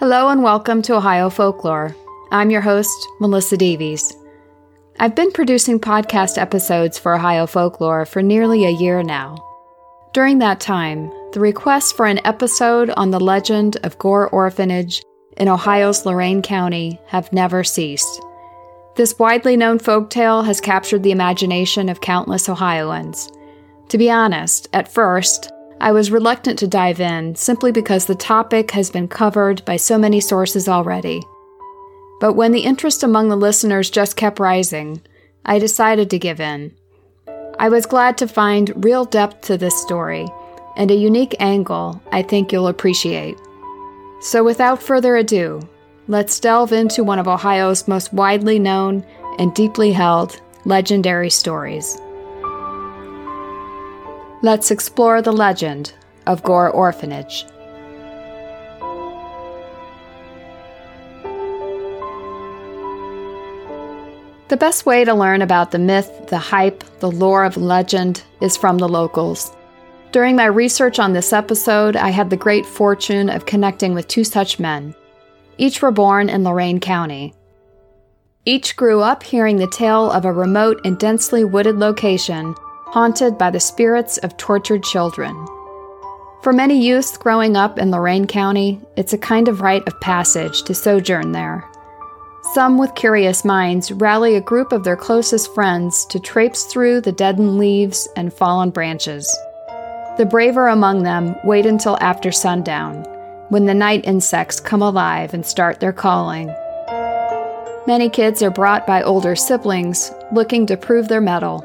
Hello and welcome to Ohio Folklore. I'm your host, Melissa Davies. I've been producing podcast episodes for Ohio Folklore for nearly a year now. During that time, the requests for an episode on the legend of Gore Orphanage in Ohio's Lorain County have never ceased. This widely known folk tale has captured the imagination of countless Ohioans. To be honest, at first, I was reluctant to dive in simply because the topic has been covered by so many sources already. But when the interest among the listeners just kept rising, I decided to give in. I was glad to find real depth to this story and a unique angle I think you'll appreciate. So, without further ado, let's delve into one of Ohio's most widely known and deeply held legendary stories. Let's explore the legend of Gore Orphanage. The best way to learn about the myth, the hype, the lore of legend is from the locals. During my research on this episode, I had the great fortune of connecting with two such men. Each were born in Lorain County. Each grew up hearing the tale of a remote and densely wooded location haunted by the spirits of tortured children. For many youths growing up in Lorain County, it's a kind of rite of passage to sojourn there. Some with curious minds rally a group of their closest friends to traipse through the deadened leaves and fallen branches. The braver among them wait until after sundown, when the night insects come alive and start their calling. Many kids are brought by older siblings looking to prove their mettle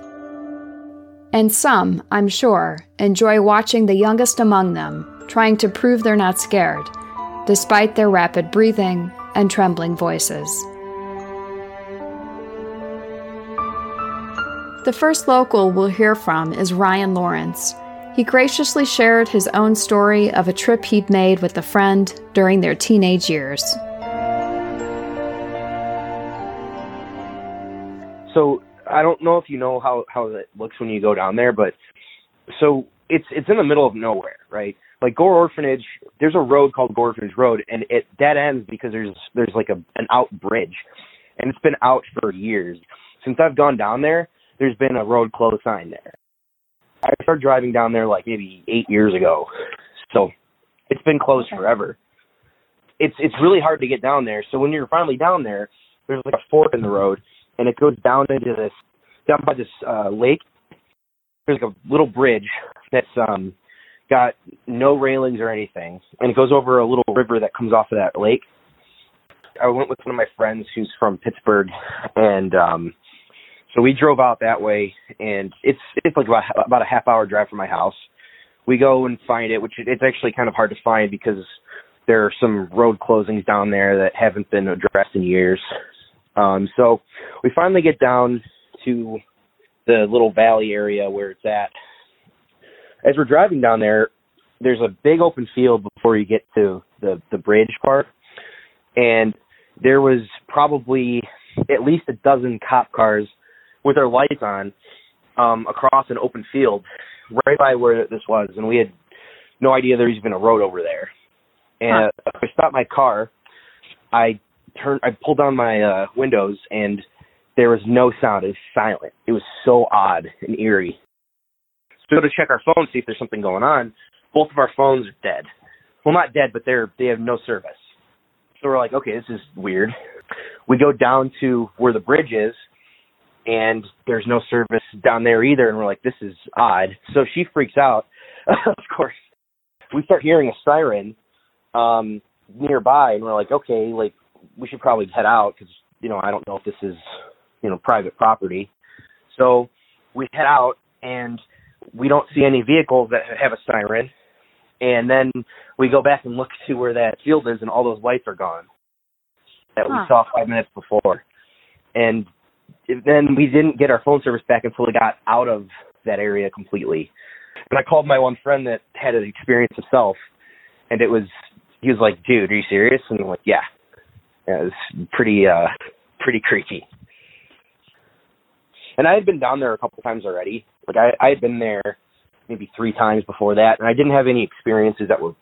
and some, I'm sure, enjoy watching the youngest among them trying to prove they're not scared, despite their rapid breathing and trembling voices. The first local we'll hear from is Ryan Lawrence. He graciously shared his own story of a trip he'd made with a friend during their teenage years. So I don't know if you know how how it looks when you go down there, but so it's it's in the middle of nowhere, right? Like Gore Orphanage, there's a road called Gore Orphanage Road, and it dead ends because there's there's like a an out bridge, and it's been out for years. Since I've gone down there, there's been a road closed sign there. I started driving down there like maybe eight years ago, so it's been closed forever. It's it's really hard to get down there. So when you're finally down there, there's like a fork in the road, and it goes down into this down by this uh, lake. There's like a little bridge that's um got no railings or anything, and it goes over a little river that comes off of that lake. I went with one of my friends who's from Pittsburgh, and um so we drove out that way, and it's it's like about about a half hour drive from my house. We go and find it, which it's actually kind of hard to find because there are some road closings down there that haven't been addressed in years. Um, so we finally get down to the little valley area where it's at. As we're driving down there, there's a big open field before you get to the the bridge part, and there was probably at least a dozen cop cars with their lights on um, across an open field right by where this was, and we had no idea there was even a road over there. And huh. I stopped my car. I turned, I pulled down my uh, windows, and there was no sound. It was silent. It was so odd and eerie. So we go to check our phone, see if there's something going on. Both of our phones are dead. Well, not dead, but they're they have no service. So we're like, okay, this is weird. We go down to where the bridge is, and there's no service down there either. And we're like, this is odd. So she freaks out. of course, we start hearing a siren um, nearby, and we're like, okay, like we should probably head out because you know I don't know if this is you know private property. So we head out and we don't see any vehicles that have a siren. And then we go back and look to where that field is, and all those lights are gone that huh. we saw five minutes before. And then we didn't get our phone service back until we got out of that area completely. And I called my one friend that had an experience himself, and it was he was like, "Dude, are you serious?" And I'm like, "Yeah." Yeah it was pretty uh pretty creepy and I had been down there a couple times already. Like I, I had been there maybe three times before that, and I didn't have any experiences that were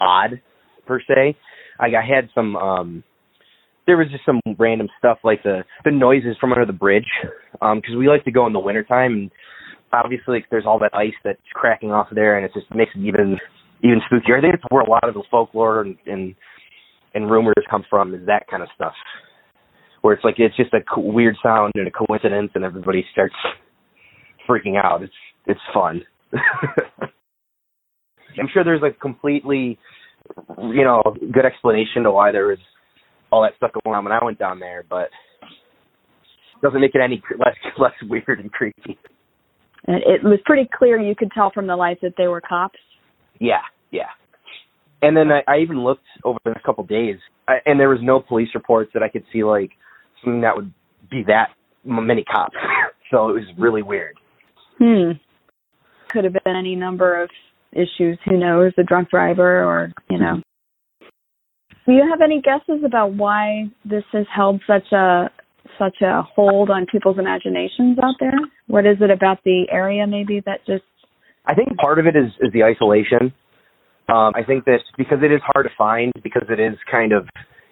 odd per se. I, I had some um there was just some random stuff like the the noises from under the bridge um because we like to go in the wintertime and obviously like, there's all that ice that's cracking off there and it just makes it even even spookier. I think it's where a lot of the folklore and and, and rumors come from is that kind of stuff where it's like it's just a co- weird sound and a coincidence and everybody starts freaking out. It's it's fun. I'm sure there's a completely you know good explanation to why there was all that stuff going on when I went down there, but it doesn't make it any less less weird and creepy. And it was pretty clear you could tell from the lights that they were cops. Yeah, yeah. And then I, I even looked over the next couple of days, I, and there was no police reports that I could see like something that would be that many cops. so it was really weird. Hmm. Could have been any number of issues. Who knows? A drunk driver, or you know. Do you have any guesses about why this has held such a such a hold on people's imaginations out there? What is it about the area maybe that just I think part of it is is the isolation. Um, I think that because it is hard to find, because it is kind of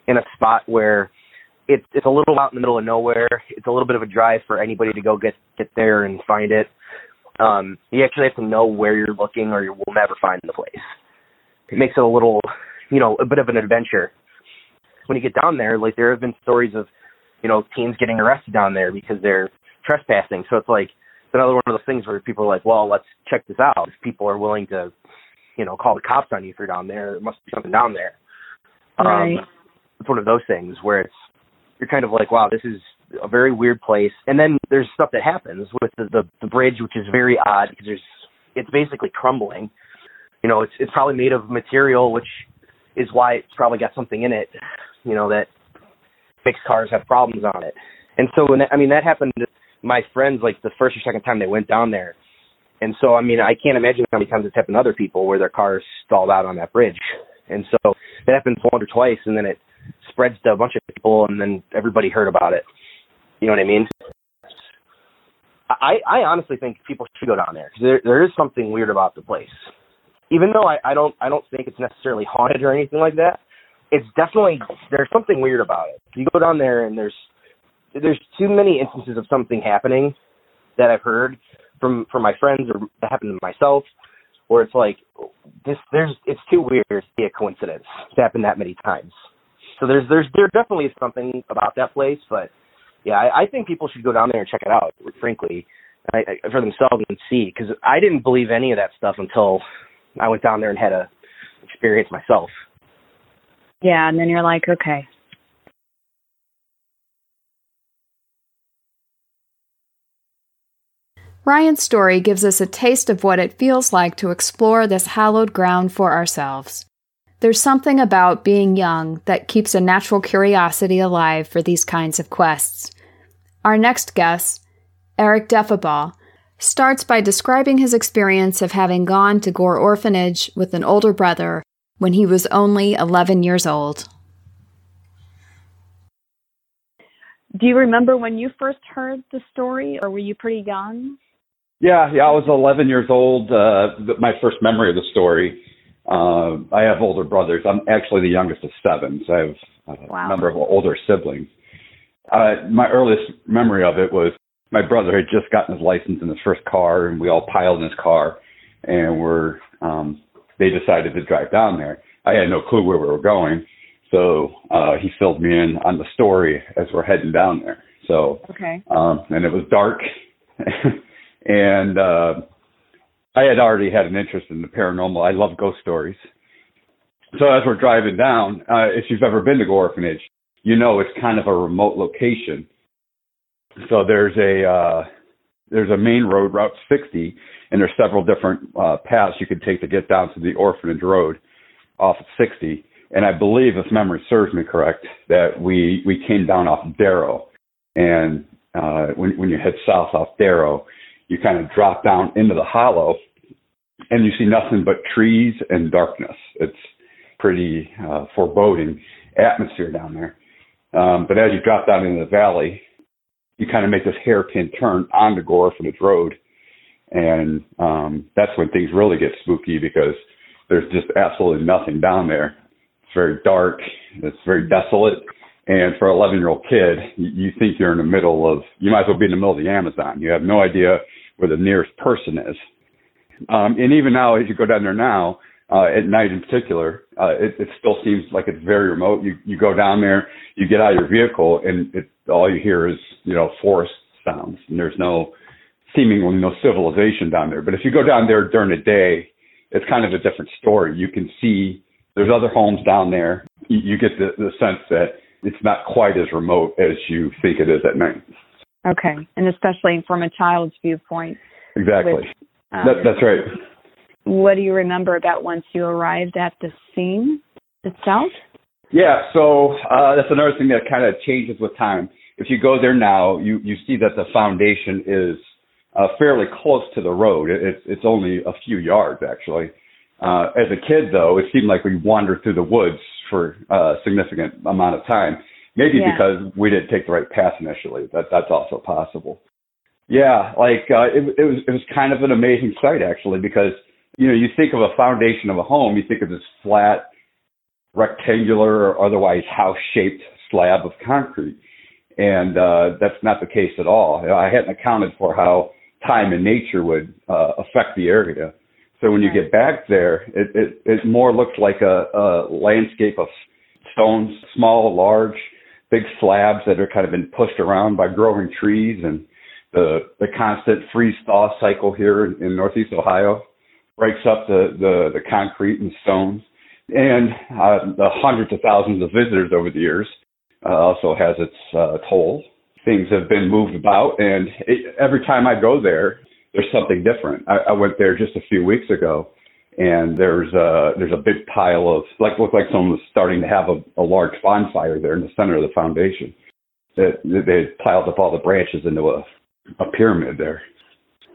in a spot where it's it's a little out in the middle of nowhere. It's a little bit of a drive for anybody to go get get there and find it. Um, you actually have to know where you're looking, or you will never find the place. It makes it a little, you know, a bit of an adventure. When you get down there, like there have been stories of, you know, teens getting arrested down there because they're trespassing. So it's like it's another one of those things where people are like, well, let's check this out. If people are willing to, you know, call the cops on you if you're down there, there must be something down there. right? Um, it's one of those things where it's you're kind of like, wow, this is a very weird place. And then there's stuff that happens with the the, the bridge, which is very odd because there's it's basically crumbling. You know, it's it's probably made of material, which is why it's probably got something in it. You know that makes cars have problems on it. And so when that, I mean that happened to my friends like the first or second time they went down there. And so I mean I can't imagine how many times it's happened to other people where their cars stalled out on that bridge. And so that happened once or twice, and then it spreads to a bunch of people, and then everybody heard about it. You know what I mean? I I honestly think people should go down there because there there is something weird about the place. Even though I I don't I don't think it's necessarily haunted or anything like that, it's definitely there's something weird about it. You go down there and there's there's too many instances of something happening that I've heard from from my friends or that happened to myself, where it's like this there's it's too weird to be a coincidence to happen that many times. So there's there's there definitely is something about that place, but yeah, I, I think people should go down there and check it out. Frankly, I, I, for themselves and see because I didn't believe any of that stuff until I went down there and had a experience myself. Yeah, and then you're like, okay. Ryan's story gives us a taste of what it feels like to explore this hallowed ground for ourselves. There's something about being young that keeps a natural curiosity alive for these kinds of quests. Our next guest, Eric Deffabaugh, starts by describing his experience of having gone to Gore Orphanage with an older brother when he was only 11 years old. Do you remember when you first heard the story, or were you pretty young? Yeah, yeah, I was 11 years old. Uh, my first memory of the story. Uh, I have older brothers. I'm actually the youngest of seven, so I have a Wow. number of older siblings. Uh, my earliest memory of it was my brother had just gotten his license in his first car, and we all piled in his car, and we're um, they decided to drive down there. I had no clue where we were going, so uh, he filled me in on the story as we're heading down there. So Okay. um, and it was dark, and uh, I had already had an interest in the paranormal. I love ghost stories. So as we're driving down, uh, if you've ever been to Gore Orphanage, you know it's kind of a remote location. So there's a uh, there's a main road, Route 60, and there's several different uh, paths you could take to get down to the Orphanage Road off of 60. And I believe, if memory serves me correct, that we we came down off Darrow, and uh, when when you head south off Darrow, you kind of drop down into the hollow, and you see nothing but trees and darkness. It's pretty uh, foreboding atmosphere down there. Um, but as you drop down into the valley, you kind of make this hairpin turn onto Gore Orphanage Road, and um, that's when things really get spooky because there's just absolutely nothing down there. It's very dark. It's very desolate. And for an 11 year old kid, you think you're in the middle of, you might as well be in the middle of the Amazon. You have no idea where the nearest person is. Um, and even now, as you go down there now, uh, at night in particular, uh, it, it still seems like it's very remote. You, you go down there, you get out of your vehicle and it, all you hear is, you know, forest sounds and there's no, seemingly no civilization down there. But if you go down there during the day, it's kind of a different story. You can see there's other homes down there. You, you get the, the sense that it's not quite as remote as you think it is at night. Okay, and especially from a child's viewpoint. Exactly. Uh, that, that's right. What do you remember about once you arrived at the scene itself? Yeah, so uh, that's another thing that kind of changes with time. If you go there now, you you see that the foundation is uh, fairly close to the road. It's it's only a few yards actually. Uh, as a kid, though, it seemed like we wandered through the woods for a significant amount of time. Maybe yeah. because we didn't take the right path initially. That that's also possible. Yeah, like uh, it, it was it was kind of an amazing sight actually because you know you think of a foundation of a home, you think of this flat, rectangular or otherwise house shaped slab of concrete, and uh, that's not the case at all. I hadn't accounted for how time and nature would uh, affect the area. So when you get back there, it, it, it more looks like a, a landscape of stones, small, large, big slabs that are kind of been pushed around by growing trees and the, the constant freeze thaw cycle here in, in Northeast Ohio breaks up the, the, the concrete and stones. And uh, the hundreds of thousands of visitors over the years uh, also has its uh, toll things have been moved about, and it, every time I go there, there's something different. I, I went there just a few weeks ago, and there's a there's a big pile of like looked like someone was starting to have a, a large bonfire there in the center of the foundation. That they piled up all the branches into a a pyramid there.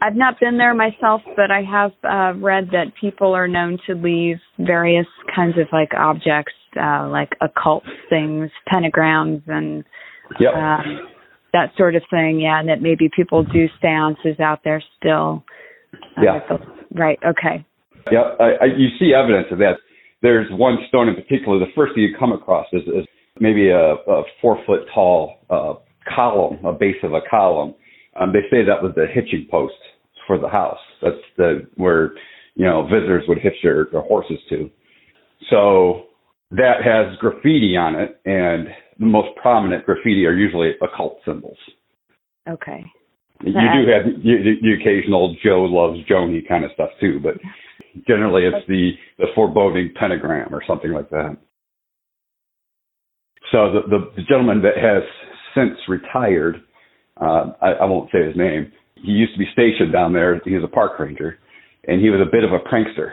I've not been there myself, but I have uh, read that people are known to leave various kinds of like objects, uh, like occult things, pentagrams, and yep. um, that sort of thing. Yeah, and that maybe people do seances out there still. Uh, yeah. right. Okay. Yeah, I, I, you see evidence of that. There's one stone in particular. The first thing you come across is, is maybe a, a four foot tall uh, column, a base of a column. Um, they say that was the hitching post for the house. That's the where you know visitors would hitch their, their horses to. So that has graffiti on it, and the most prominent graffiti are usually occult symbols. Okay. You do have the, the occasional Joe loves Joni kind of stuff too, but generally it's the, the foreboding pentagram or something like that. So the, the, the gentleman that has since retired, uh, I, I won't say his name. He used to be stationed down there. He was a park ranger, and he was a bit of a prankster.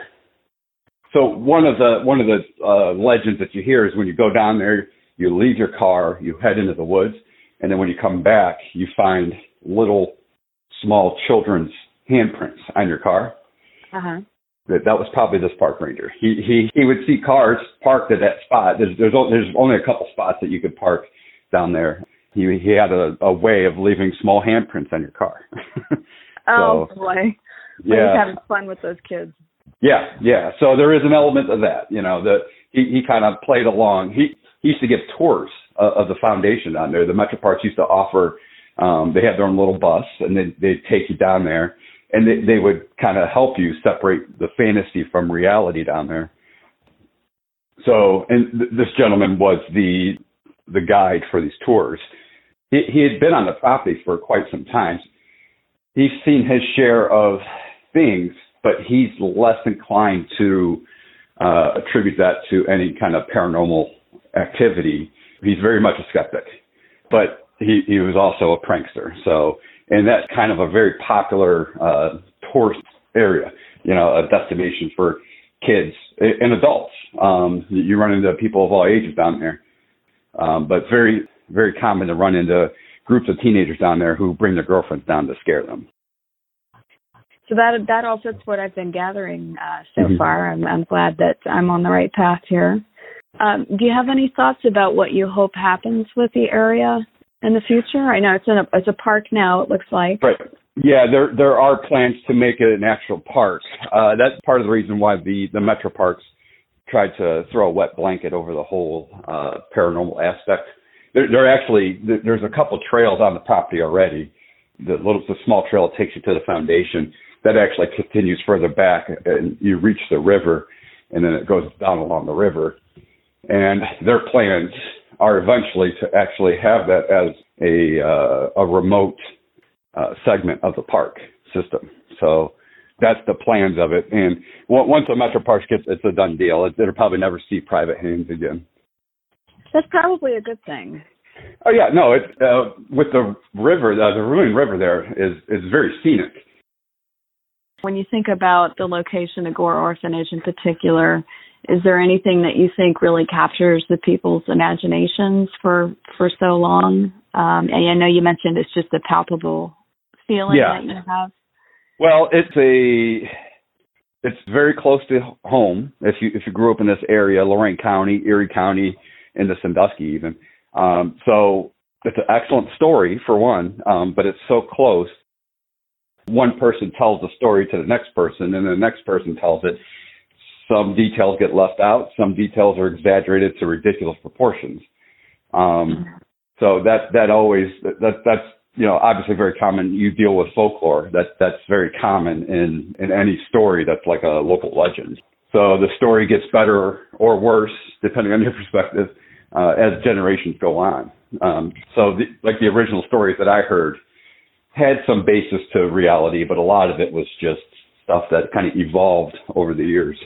So one of the one of the uh, legends that you hear is when you go down there, you leave your car, you head into the woods, and then when you come back, you find little small children's handprints on your car. Uh-huh. That, that was probably this park ranger. He he he would see cars parked at that spot. There's there's, only, there's only a couple spots that you could park down there. He he had a, a way of leaving small handprints on your car. oh boy! Yeah, he's having fun with those kids. Yeah, yeah. So there is an element of that. You know, that he he kind of played along. He he used to give tours of, of the foundation down there. The Metro Parks used to offer. Um, they had their own little bus, and they they'd take you down there, and they they would kind of help you separate the fantasy from reality down there. So, and th- this gentleman was the the guide for these tours. He, he had been on the property for quite some time. He's seen his share of things, but he's less inclined to uh, attribute that to any kind of paranormal activity. He's very much a skeptic, but he, he was also a prankster. So, and that's kind of a very popular uh, tourist area, you know, a destination for kids and adults. Um, you run into people of all ages down there, um, but very, very common to run into groups of teenagers down there who bring their girlfriends down to scare them. So that that all fits what I've been gathering uh, so mm-hmm. far. I'm, I'm glad that I'm on the right path here. Um, do you have any thoughts about what you hope happens with the area in the future? I know it's in a it's a park now. It looks like. Right. Yeah, there there are plans to make it an actual park. Uh, that's part of the reason why the the Metro Parks tried to throw a wet blanket over the whole uh, paranormal aspect. There, there actually there's a couple trails on the property already. The little the small trail takes you to the foundation that actually continues further back, and you reach the river, and then it goes down along the river. And their plans are eventually to actually have that as a uh, a remote uh, segment of the park system. So that's the plans of it. And once the Metro Parks gets, it's a done deal. It, it'll probably never see private hands again. That's probably a good thing. Oh yeah, no, it uh, with the river, uh, the Vermilion River there is is very scenic. When you think about the location of Gore Orphanage in particular, is there anything that you think really captures the people's imaginations for for so long? Um, and I know you mentioned it's just a palpable feeling yeah. that you have. Well, it's a it's very close to home. If you if you grew up in this area, Lorain County, Erie County, into Sandusky even. Um, so it's an excellent story for one, um, but it's so close. One person tells the story to the next person, and the next person tells it. Some details get left out. Some details are exaggerated to ridiculous proportions. Um, so that that always that that's you know, obviously very common. You deal with folklore. That that's very common in in any story that's like a local legend. So the story gets better or worse depending on your perspective uh, as generations go on. Um, so the, like the original stories that I heard had some basis to reality, but a lot of it was just stuff that kind of evolved over the years.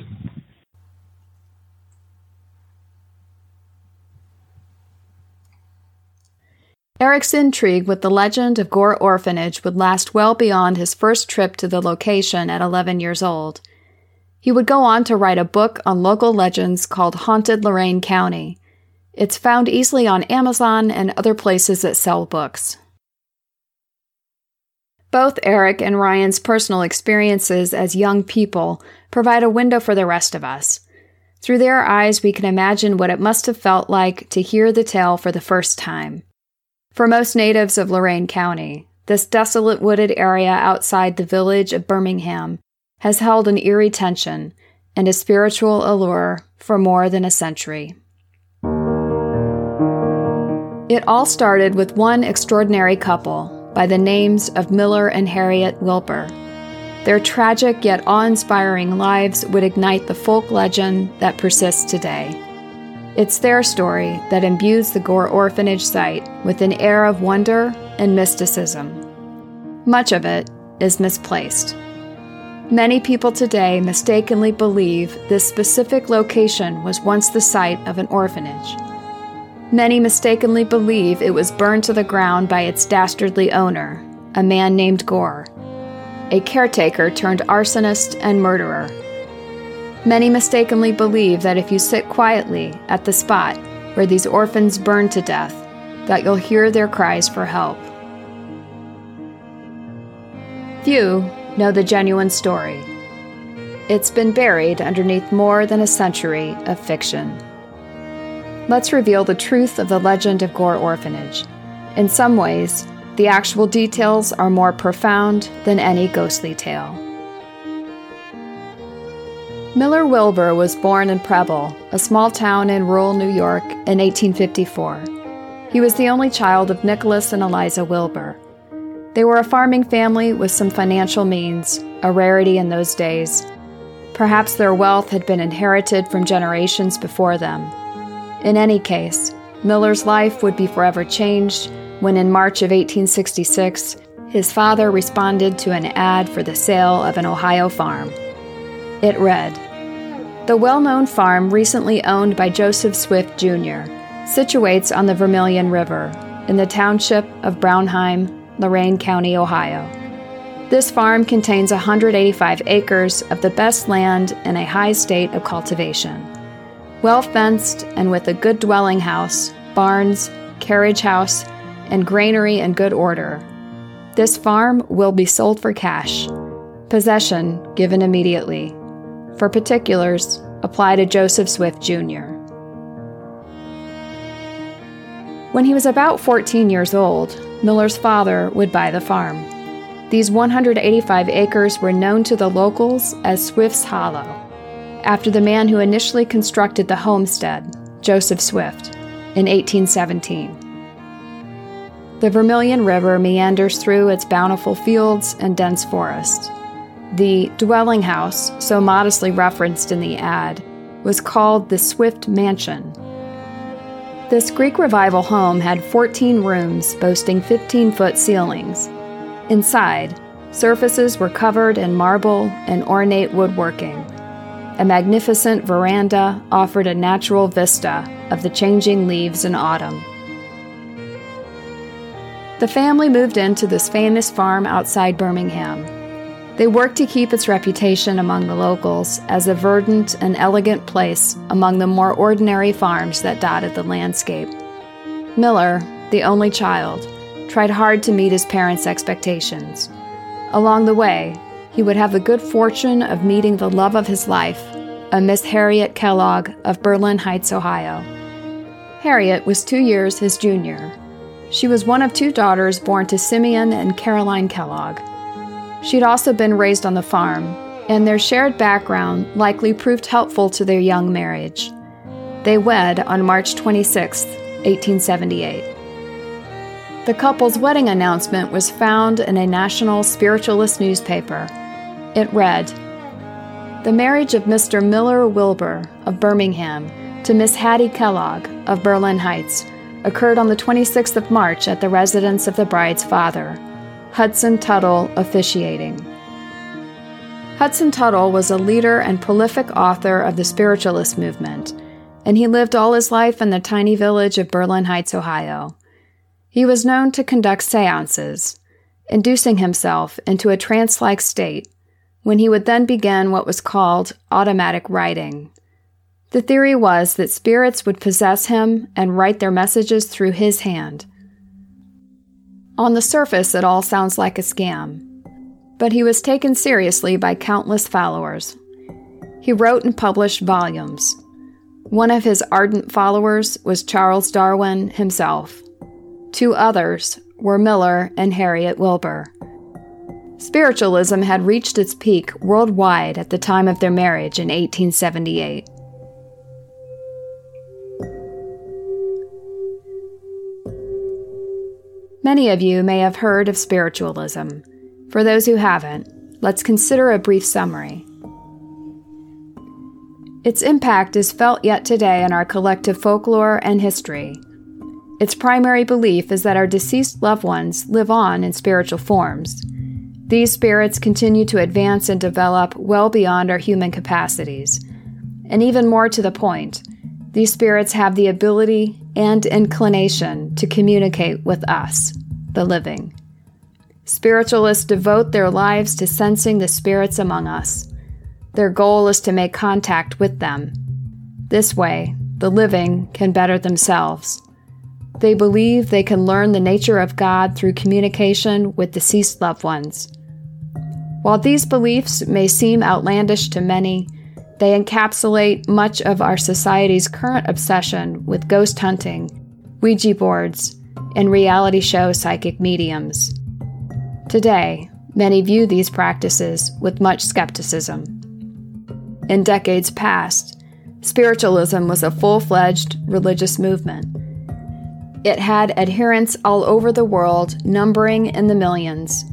Eric's intrigue with the legend of Gore Orphanage would last well beyond his first trip to the location at 11 years old. He would go on to write a book on local legends called Haunted Lorain County. It's found easily on Amazon and other places that sell books. Both Eric and Ryan's personal experiences as young people provide a window for the rest of us. Through their eyes, we can imagine what it must have felt like to hear the tale for the first time. For most natives of Lorain County, this desolate wooded area outside the village of Birmingham has held an eerie tension and a spiritual allure for more than a century. It all started with one extraordinary couple by the names of Miller and Harriet Wilbur. Their tragic yet awe inspiring lives would ignite the folk legend that persists today. It's their story that imbues the Gore Orphanage site with an air of wonder and mysticism. Much of it is misplaced. Many people today mistakenly believe this specific location was once the site of an orphanage. Many mistakenly believe it was burned to the ground by its dastardly owner, a man named Gore, a caretaker turned arsonist and murderer Many mistakenly believe that if you sit quietly at the spot where these orphans burned to death, that you'll hear their cries for help. Few know the genuine story. It's been buried underneath more than a century of fiction. Let's reveal the truth of the legend of Gore Orphanage. In some ways, the actual details are more profound than any ghostly tale. Miller Wilbur was born in Preble, a small town in rural New York, in 1854. He was the only child of Nicholas and Eliza Wilbur. They were a farming family with some financial means, a rarity in those days. Perhaps their wealth had been inherited from generations before them. In any case, Miller's life would be forever changed when, in March of 1866, his father responded to an ad for the sale of an Ohio farm. It read The well known farm recently owned by Joseph Swift Jr. situates on the Vermilion River in the township of Brownhelm, Lorain County, Ohio. This farm contains 185 acres of the best land in a high state of cultivation. Well fenced and with a good dwelling house, barns, carriage house, and granary in good order. This farm will be sold for cash. Possession given immediately. For particulars, apply to Joseph Swift Jr. When he was about 14 years old, Miller's father would buy the farm. These 185 acres were known to the locals as Swift's Hollow. after the man who initially constructed the homestead, Joseph Swift, in 1817. The Vermilion River meanders through its bountiful fields and dense forest. The dwelling house, so modestly referenced in the ad, was called the Swift Mansion. This Greek Revival home had 14 rooms boasting 15 foot ceilings. Inside, surfaces were covered in marble and ornate woodworking. A magnificent veranda offered a natural vista of the changing leaves in autumn. The family moved into this famous farm outside Birmingham. They worked to keep its reputation among the locals as a verdant and elegant place among the more ordinary farms that dotted the landscape. Miller, the only child, tried hard to meet his parents' expectations. Along the way, he would have the good fortune of meeting the love of his life, a Miss Harriet Kellogg of Berlin Heights, Ohio. Harriet was two years his junior she was one of two daughters born to Simeon and Caroline Kellogg. She'd also been raised on the farm, and their shared background likely proved helpful to their young marriage. They wed on March 26, 1878. The couple's wedding announcement was found in a national spiritualist newspaper. It read The marriage of Mr. Miller Wilbur of Birmingham to Miss Hattie Kellogg of Berlin Heights occurred on the 26th of March at the residence of the bride's father, Hudson Tuttle officiating. Hudson Tuttle was a leader and prolific author of the spiritualist movement, and he lived all his life in the tiny village of Berlin Heights, Ohio. He was known to conduct seances, inducing himself into a trance like state, when he would then begin what was called automatic writing. The theory was that spirits would possess him and write their messages through his hand. On the surface, it all sounds like a scam, but he was taken seriously by countless followers. He wrote and published volumes. One of his ardent followers was Charles Darwin himself. Two others were Miller and Harriet Wilbur. Spiritualism had reached its peak worldwide at the time of their marriage in 1878. Many of you may have heard of spiritualism. For those who haven't, let's consider a brief summary. Its impact is felt yet today in our collective folklore and history. Its primary belief is that our deceased loved ones live on in spiritual forms. These spirits continue to advance and develop well beyond our human capacities. And even more to the point, these spirits have the ability and inclination to communicate with us, the living. Spiritualists devote their lives to sensing the spirits among us. Their goal is to make contact with them. This way, the living can better themselves. They believe they can learn the nature of God through communication with deceased loved ones. While these beliefs may seem outlandish to many, they encapsulate much of our society's current obsession with ghost hunting, Ouija boards, and reality show psychic mediums. Today, many view these practices with much skepticism. In decades past, spiritualism was a full fledged religious movement. It had adherents all over the world, numbering in the millions.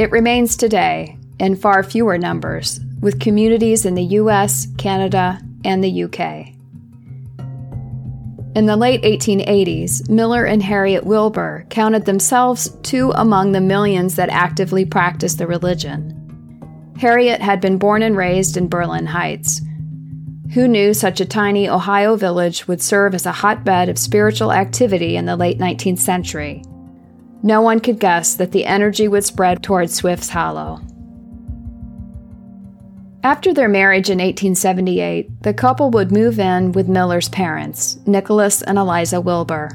It remains today, in far fewer numbers, with communities in the US, Canada, and the UK. In the late 1880s, Miller and Harriet Wilbur counted themselves two among the millions that actively practiced the religion. Harriet had been born and raised in Berlin Heights. Who knew such a tiny Ohio village would serve as a hotbed of spiritual activity in the late 19th century? No one could guess that the energy would spread toward Swift's Hollow. After their marriage in 1878, the couple would move in with Miller's parents, Nicholas and Eliza Wilbur.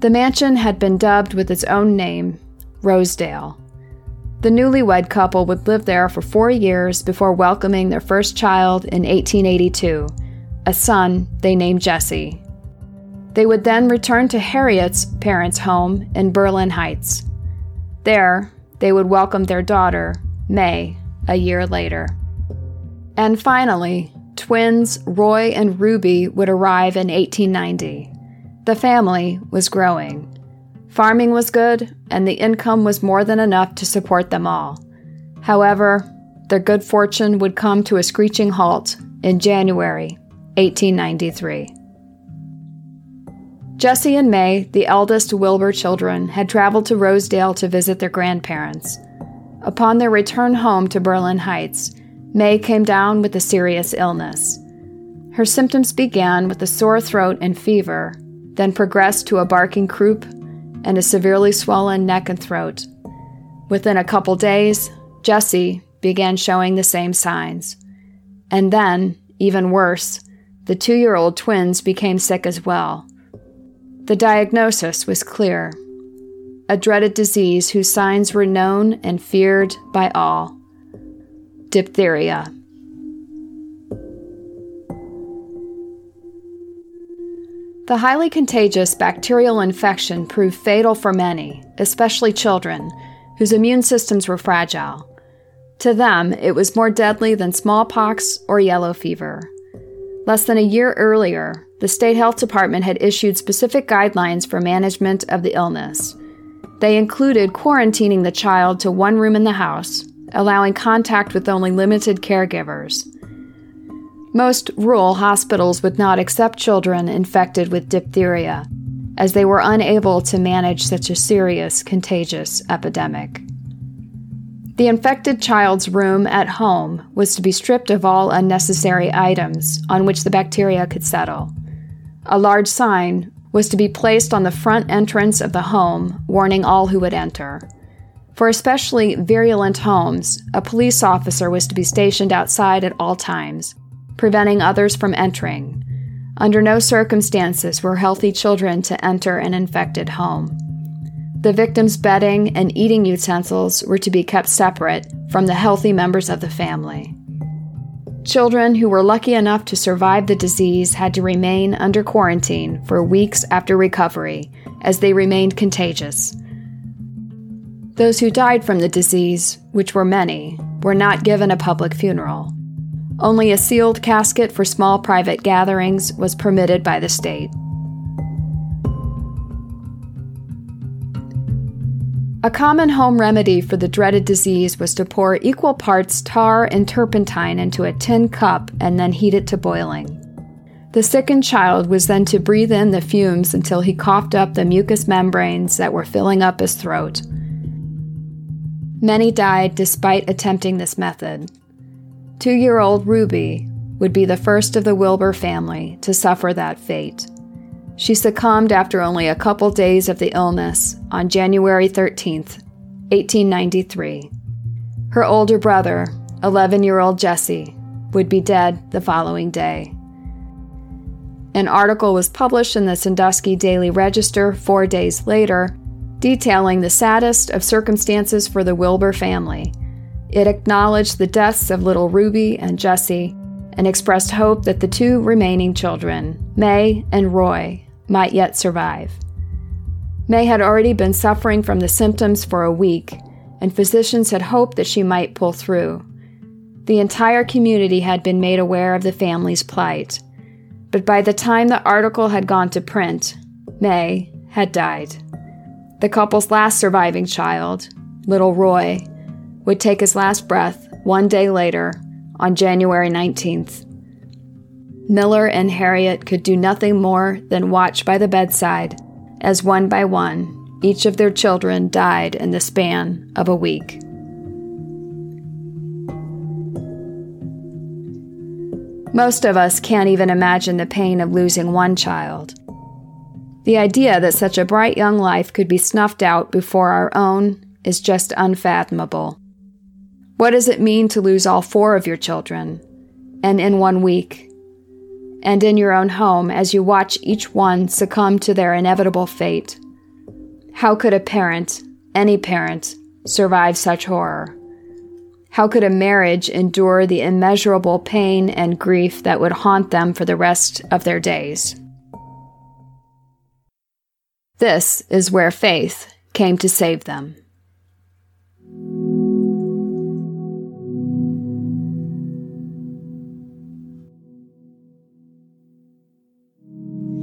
The mansion had been dubbed with its own name, Rosedale. The newlywed couple would live there for four years before welcoming their first child in 1882, a son they named Jesse. They would then return to Harriet's parents' home in Berlin Heights. There, they would welcome their daughter, May, a year later. And finally, twins Roy and Ruby would arrive in 1890. The family was growing. Farming was good, and the income was more than enough to support them all. However, their good fortune would come to a screeching halt in January 1893. Jesse and May, the eldest Wilbur children, had traveled to Rosedale to visit their grandparents. Upon their return home to Berlin Heights, May came down with a serious illness. Her symptoms began with a sore throat and fever, then progressed to a barking croup and a severely swollen neck and throat. Within a couple days, Jesse began showing the same signs. And then, even worse, the two year old twins became sick as well. The diagnosis was clear a dreaded disease whose signs were known and feared by all diphtheria. The highly contagious bacterial infection proved fatal for many, especially children, whose immune systems were fragile. To them, it was more deadly than smallpox or yellow fever. Less than a year earlier, the State Health Department had issued specific guidelines for management of the illness. They included quarantining the child to one room in the house, allowing contact with only limited caregivers. Most rural hospitals would not accept children infected with diphtheria, as they were unable to manage such a serious contagious epidemic. The infected child's room at home was to be stripped of all unnecessary items on which the bacteria could settle. A large sign was to be placed on the front entrance of the home, warning all who would enter. For especially virulent homes, a police officer was to be stationed outside at all times, preventing others from entering. Under no circumstances were healthy children to enter an infected home. The victim's bedding and eating utensils were to be kept separate from the healthy members of the family. Children who were lucky enough to survive the disease had to remain under quarantine for weeks after recovery, as they remained contagious. Those who died from the disease, which were many, were not given a public funeral. Only a sealed casket for small private gatherings was permitted by the state. A common home remedy for the dreaded disease was to pour equal parts tar and turpentine into a tin cup and then heat it to boiling. The sickened child was then to breathe in the fumes until he coughed up the mucous membranes that were filling up his throat. Many died despite attempting this method. Two year old Ruby would be the first of the Wilbur family to suffer that fate. She succumbed after only a couple days of the illness on January 13, 1893. Her older brother, 11 year old Jesse, would be dead the following day. An article was published in the Sandusky Daily Register four days later, detailing the saddest of circumstances for the Wilbur family. It acknowledged the deaths of little Ruby and Jesse and expressed hope that the two remaining children, May and Roy, might yet survive. May had already been suffering from the symptoms for a week, and physicians had hoped that she might pull through. The entire community had been made aware of the family's plight. But by the time the article had gone to print, May had died. The couple's last surviving child, little Roy, would take his last breath one day later on January 19th. Miller and Harriet could do nothing more than watch by the bedside as one by one each of their children died in the span of a week. Most of us can't even imagine the pain of losing one child. The idea that such a bright young life could be snuffed out before our own is just unfathomable. What does it mean to lose all four of your children, and in one week? and in your own home as you watch each one succumb to their inevitable fate. How could a parent, any parent, survive such horror? How could a marriage endure the immeasurable pain and grief that would haunt them for the rest of their days? This is where faith came to save them.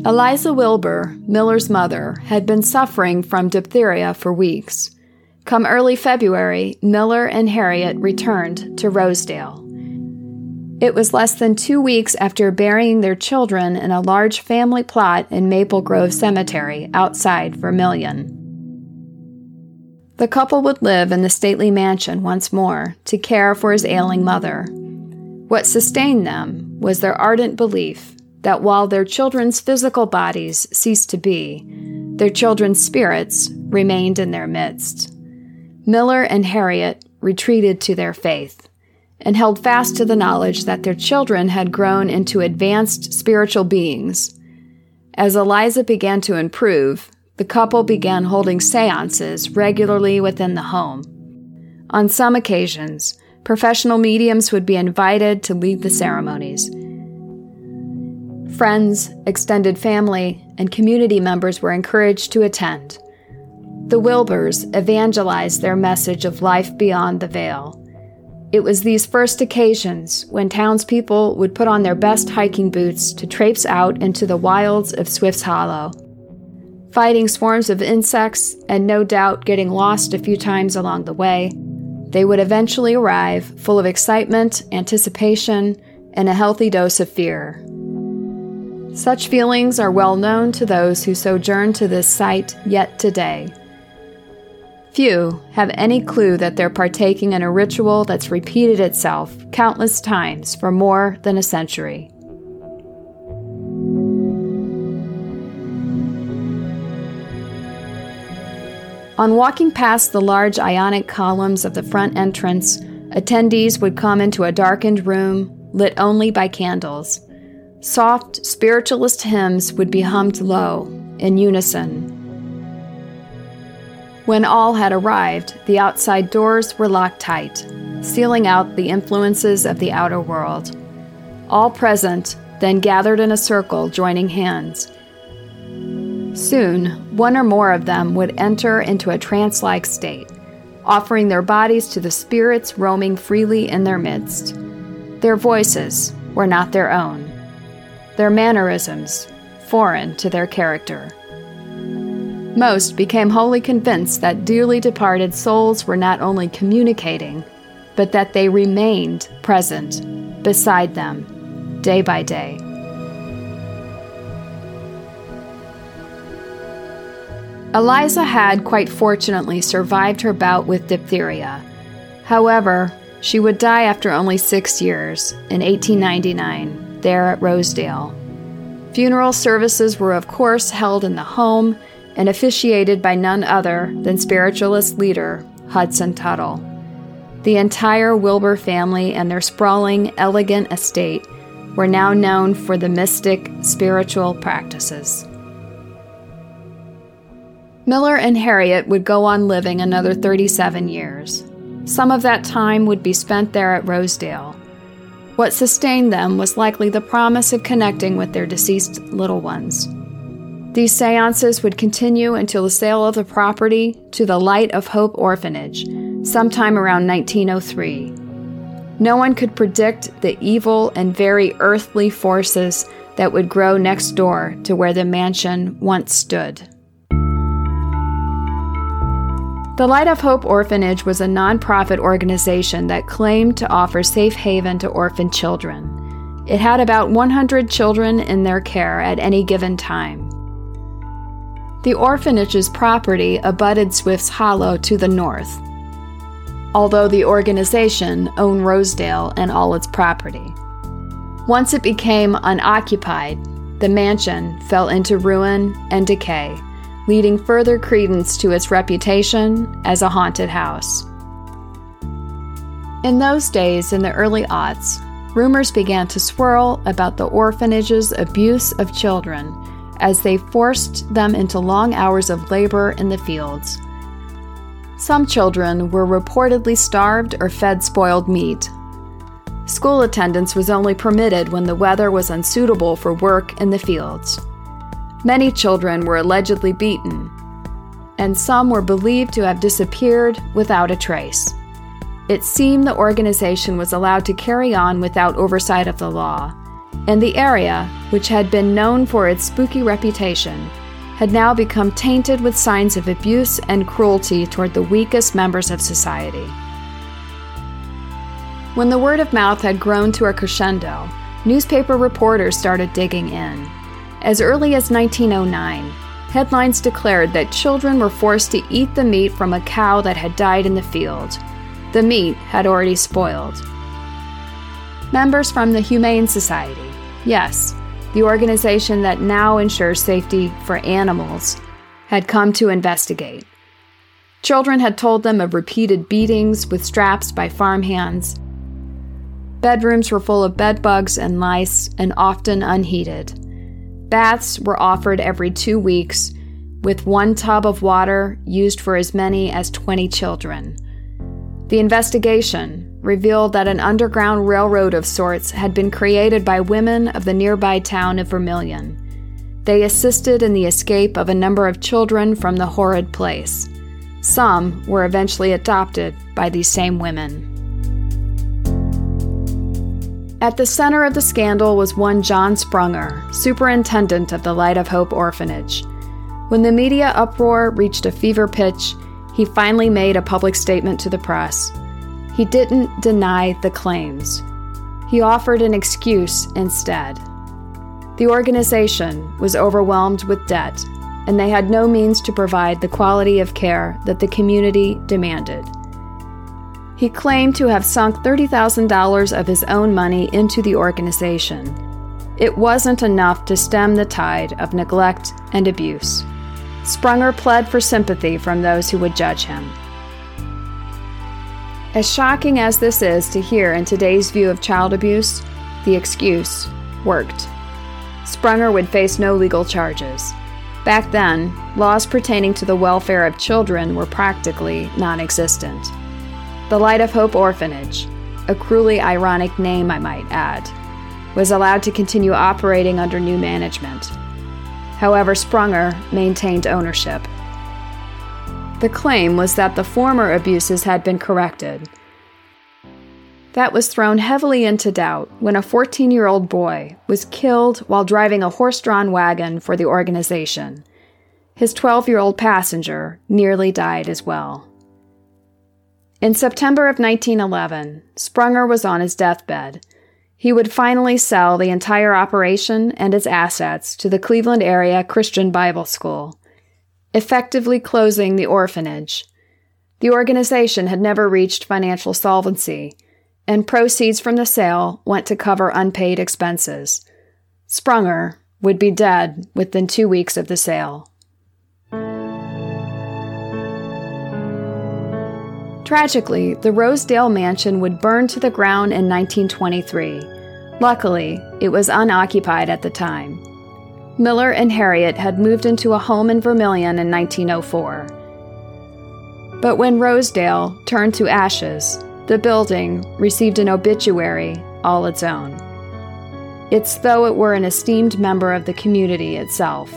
Eliza Wilbur, Miller's mother, had been suffering from diphtheria for weeks. Come early February, Miller and Harriet returned to Rosedale. It was less than two weeks after burying their children in a large family plot in Maple Grove Cemetery outside Vermilion. The couple would live in the stately mansion once more to care for his ailing mother. What sustained them was their ardent belief that while their children's physical bodies ceased to be, their children's spirits remained in their midst. Miller and Harriet retreated to their faith and held fast to the knowledge that their children had grown into advanced spiritual beings. As Eliza began to improve, the couple began holding seances regularly within the home. On some occasions, professional mediums would be invited to lead the ceremonies. Friends, extended family, and community members were encouraged to attend. The Wilburs evangelized their message of life beyond the veil. It was these first occasions when townspeople would put on their best hiking boots to traipse out into the wilds of Swift's Hollow. Fighting swarms of insects and no doubt getting lost a few times along the way, they would eventually arrive full of excitement, anticipation, and a healthy dose of fear. Such feelings are well known to those who sojourn to this site yet today. Few have any clue that they're partaking in a ritual that's repeated itself countless times for more than a century. On walking past the large ionic columns of the front entrance, attendees would come into a darkened room lit only by candles. Soft, spiritualist hymns would be hummed low, in unison, when all had arrived, the outside doors were locked tight, sealing out the influences of the outer world. All present then gathered in a circle, joining hands. Soon, one or more of them would enter into a trance like state, offering their bodies to the spirits roaming freely in their midst. Their voices were not their own, their mannerisms foreign to their character. Most became wholly convinced that dearly departed souls were not only communicating, but that they remained present beside them day by day. Eliza had quite fortunately survived her bout with diphtheria. However, she would die after only six years, in 1899, there at Rosedale. Funeral services were, of course, held in the home and officiated by none other than spiritualist leader Hudson Tuttle. The entire Wilbur family and their sprawling, elegant estate were now known for the mystic spiritual practices. Miller and Harriet would go on living another 37 years. Some of that time would be spent there at Rosedale. What sustained them was likely the promise of connecting with their deceased little ones. These seances would continue until the sale of the property to the Light of Hope Orphanage, sometime around 1903. No one could predict the evil and very earthly forces that would grow next door to where the mansion once stood. The Light of Hope Orphanage was a nonprofit organization that claimed to offer safe haven to orphan children. It had about 100 children in their care at any given time. The orphanage's property abutted Swift's Hollow to the north, although the organization owned Rosedale and all its property. Once it became unoccupied, the mansion fell into ruin and decay, leading further credence to its reputation as a haunted house. In those days, in the early aughts, rumors began to swirl about the orphanage's abuse of children as they forced them into long hours of labor in the fields. Some children were reportedly starved or fed spoiled meat. School attendance was only permitted when the weather was unsuitable for work in the fields. Many children were allegedly beaten, and some were believed to have disappeared without a trace. It seemed the organization was allowed to carry on without oversight of the law, and the area, which had been known for its spooky reputation, had now become tainted with signs of abuse and cruelty toward the weakest members of society. When the word of mouth had grown to a crescendo, newspaper reporters started digging in. As early as 1909, headlines declared that children were forced to eat the meat from a cow that had died in the field. The meat had already spoiled. Members from the Humane Society, yes, the organization that now ensures safety for animals, had come to investigate. Children had told them of repeated beatings with straps by farmhands. Bedrooms were full of bedbugs and lice and often unheated. Baths were offered every two weeks, with one tub of water used for as many as 20 children. The investigation, revealed that an underground railroad of sorts had been created by women of the nearby town of Vermilion. They assisted in the escape of a number of children from the horrid place. Some were eventually adopted by these same women. At the center of the scandal was one John Sprunger, superintendent of the Light of Hope orphanage. When the media uproar reached a fever pitch, he finally made a public statement to the press. He didn't deny the claims. He offered an excuse instead. The organization was overwhelmed with debt, and they had no means to provide the quality of care that the community demanded. He claimed to have sunk $30,000 of his own money into the organization. It wasn't enough to stem the tide of neglect and abuse. Sprunger pled for sympathy from those who would judge him. As shocking as this is to hear in today's view of child abuse, the excuse worked. Sprunger would face no legal charges. Back then, laws pertaining to the welfare of children were practically non existent. The Light of Hope Orphanage, a cruelly ironic name, I might add, was allowed to continue operating under new management. However, Sprunger maintained ownership. The claim was that the former abuses had been corrected. That was thrown heavily into doubt when a 14 year old boy was killed while driving a horse drawn wagon for the organization. His 12 year old passenger nearly died as well. In September of 1911, Sprunger was on his deathbed. He would finally sell the entire operation and its assets to the Cleveland area Christian Bible School effectively closing the orphanage. The organization had never reached financial solvency, and proceeds from the sale went to cover unpaid expenses. Sprunger would be dead within two weeks of the sale. Tragically, the Rosedale mansion would burn to the ground in 1923. Luckily, it was unoccupied at the time. Miller and Harriet had moved into a home in Vermilion in 1904. But when Rosedale turned to ashes, the building received an obituary all its own. It's though it were an esteemed member of the community itself.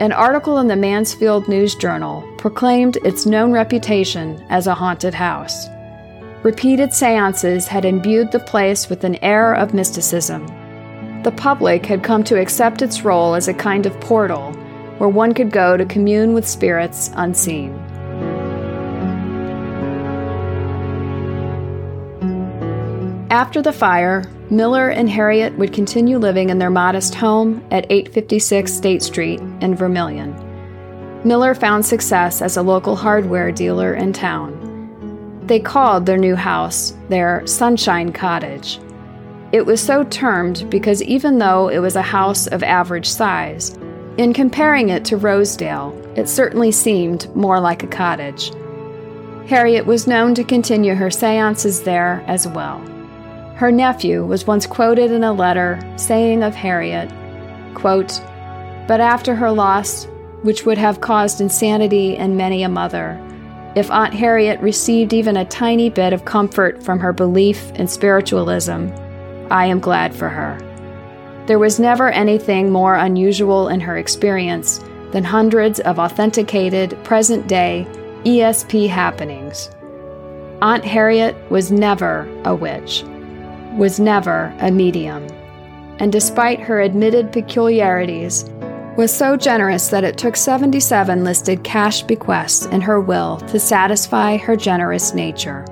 An article in the Mansfield News Journal proclaimed its known reputation as a haunted house. Repeated seances had imbued the place with an air of mysticism the public had come to accept its role as a kind of portal where one could go to commune with spirits unseen. After the fire, Miller and Harriet would continue living in their modest home at 856 State Street in Vermilion. Miller found success as a local hardware dealer in town. They called their new house their Sunshine Cottage it was so termed because even though it was a house of average size, in comparing it to Rosedale, it certainly seemed more like a cottage. Harriet was known to continue her seances there as well. Her nephew was once quoted in a letter saying of Harriet, quote, But after her loss, which would have caused insanity in many a mother, if Aunt Harriet received even a tiny bit of comfort from her belief in spiritualism, I am glad for her. There was never anything more unusual in her experience than hundreds of authenticated present day ESP happenings. Aunt Harriet was never a witch, was never a medium, and despite her admitted peculiarities, was so generous that it took 77 listed cash bequests in her will to satisfy her generous nature.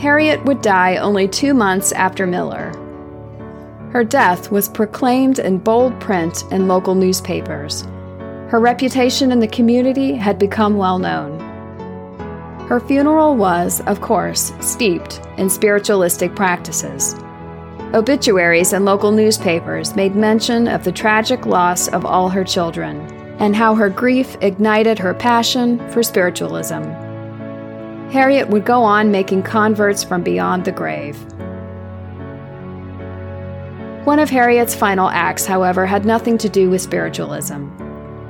Harriet would die only two months after Miller. Her death was proclaimed in bold print in local newspapers. Her reputation in the community had become well known. Her funeral was, of course, steeped in spiritualistic practices. Obituaries in local newspapers made mention of the tragic loss of all her children and how her grief ignited her passion for spiritualism. Harriet would go on making converts from beyond the grave. One of Harriet's final acts, however, had nothing to do with spiritualism.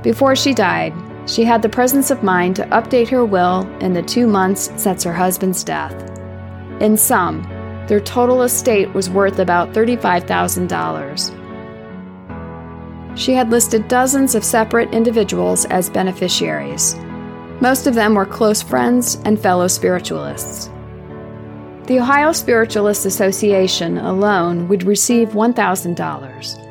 Before she died, she had the presence of mind to update her will in the two months since her husband's death. In sum, their total estate was worth about $35,000. She had listed dozens of separate individuals as beneficiaries. Most of them were close friends and fellow spiritualists. The Ohio Spiritualist Association alone would receive $1,000.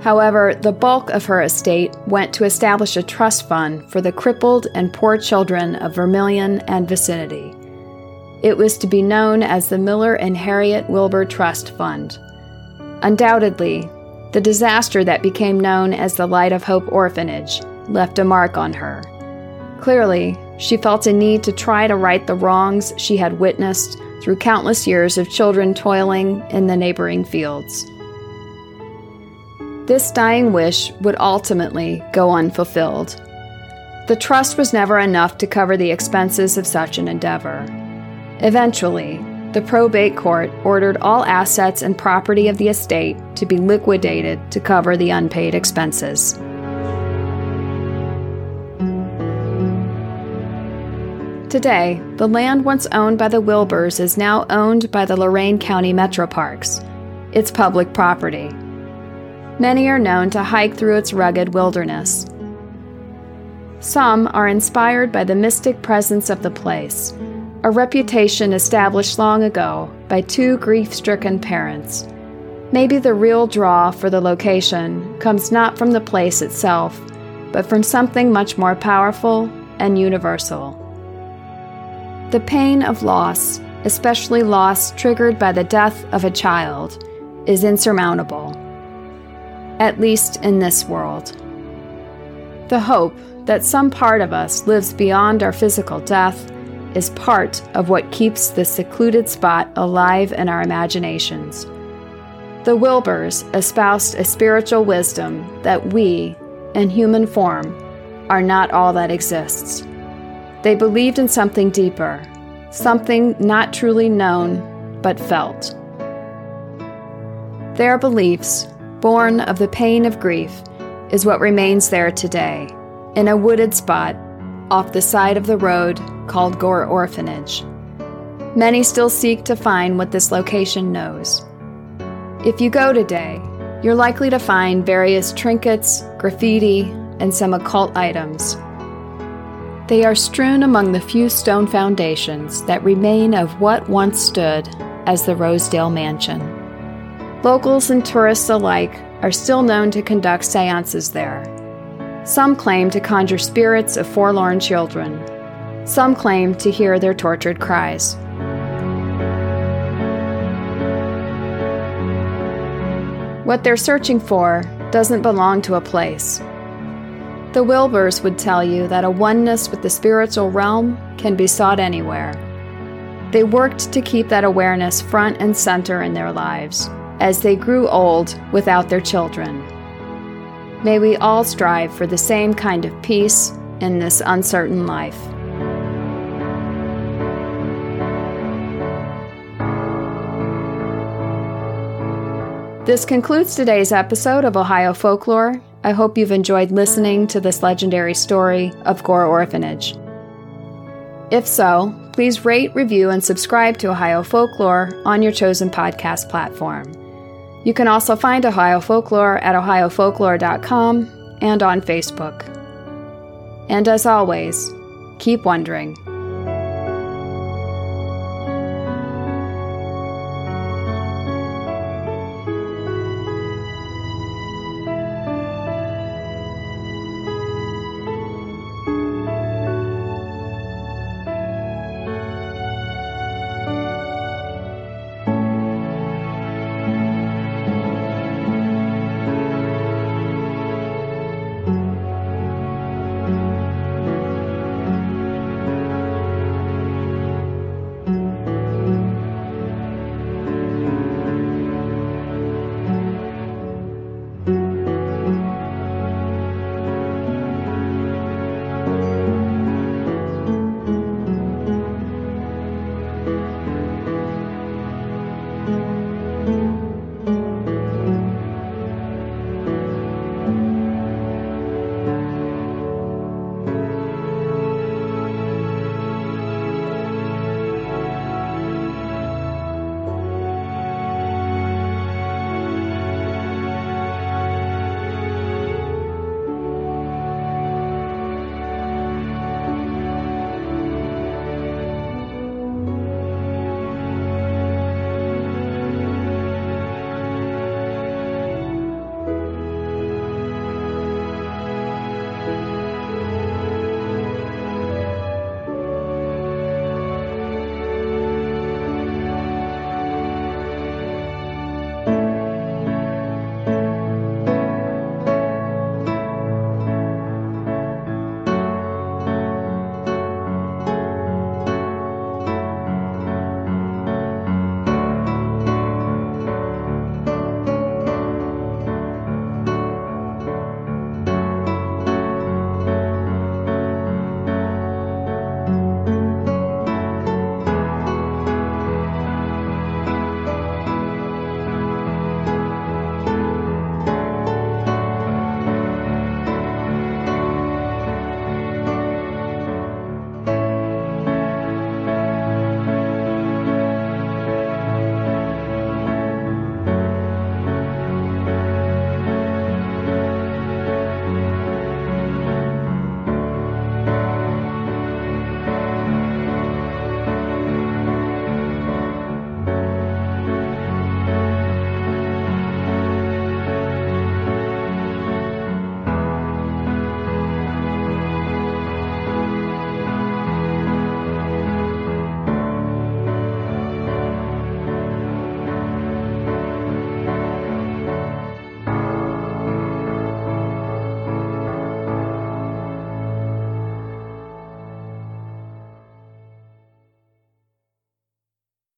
However, the bulk of her estate went to establish a trust fund for the crippled and poor children of Vermilion and vicinity. It was to be known as the Miller and Harriet Wilbur Trust Fund. Undoubtedly, the disaster that became known as the Light of Hope Orphanage left a mark on her. Clearly, she felt a need to try to right the wrongs she had witnessed through countless years of children toiling in the neighboring fields. This dying wish would ultimately go unfulfilled. The trust was never enough to cover the expenses of such an endeavor. Eventually, the probate court ordered all assets and property of the estate to be liquidated to cover the unpaid expenses. Today, the land once owned by the Wilburs is now owned by the Lorain County Metro Parks. It's public property. Many are known to hike through its rugged wilderness. Some are inspired by the mystic presence of the place a reputation established long ago by two grief stricken parents. Maybe the real draw for the location comes not from the place itself, but from something much more powerful and universal. The pain of loss, especially loss triggered by the death of a child, is insurmountable, at least in this world. The hope that some part of us lives beyond our physical death is part of what keeps this secluded spot alive in our imaginations. The Wilburs espoused a spiritual wisdom that we, in human form, are not all that exists. They believed in something deeper, something not truly known but felt. Their beliefs, born of the pain of grief, is what remains there today, in a wooded spot off the side of the road called Gore Orphanage. Many still seek to find what this location knows. If you go today, you're likely to find various trinkets, graffiti, and some occult items. They are strewn among the few stone foundations that remain of what once stood as the Rosedale Mansion. Locals and tourists alike are still known to conduct seances there. Some claim to conjure spirits of forlorn children, some claim to hear their tortured cries. What they're searching for doesn't belong to a place. The Wilbers would tell you that a oneness with the spiritual realm can be sought anywhere. They worked to keep that awareness front and center in their lives as they grew old without their children. May we all strive for the same kind of peace in this uncertain life. This concludes today's episode of Ohio Folklore. I hope you've enjoyed listening to this legendary story of Gore Orphanage. If so, please rate, review, and subscribe to Ohio Folklore on your chosen podcast platform. You can also find Ohio Folklore at ohiofolklore.com and on Facebook. And as always, keep wondering.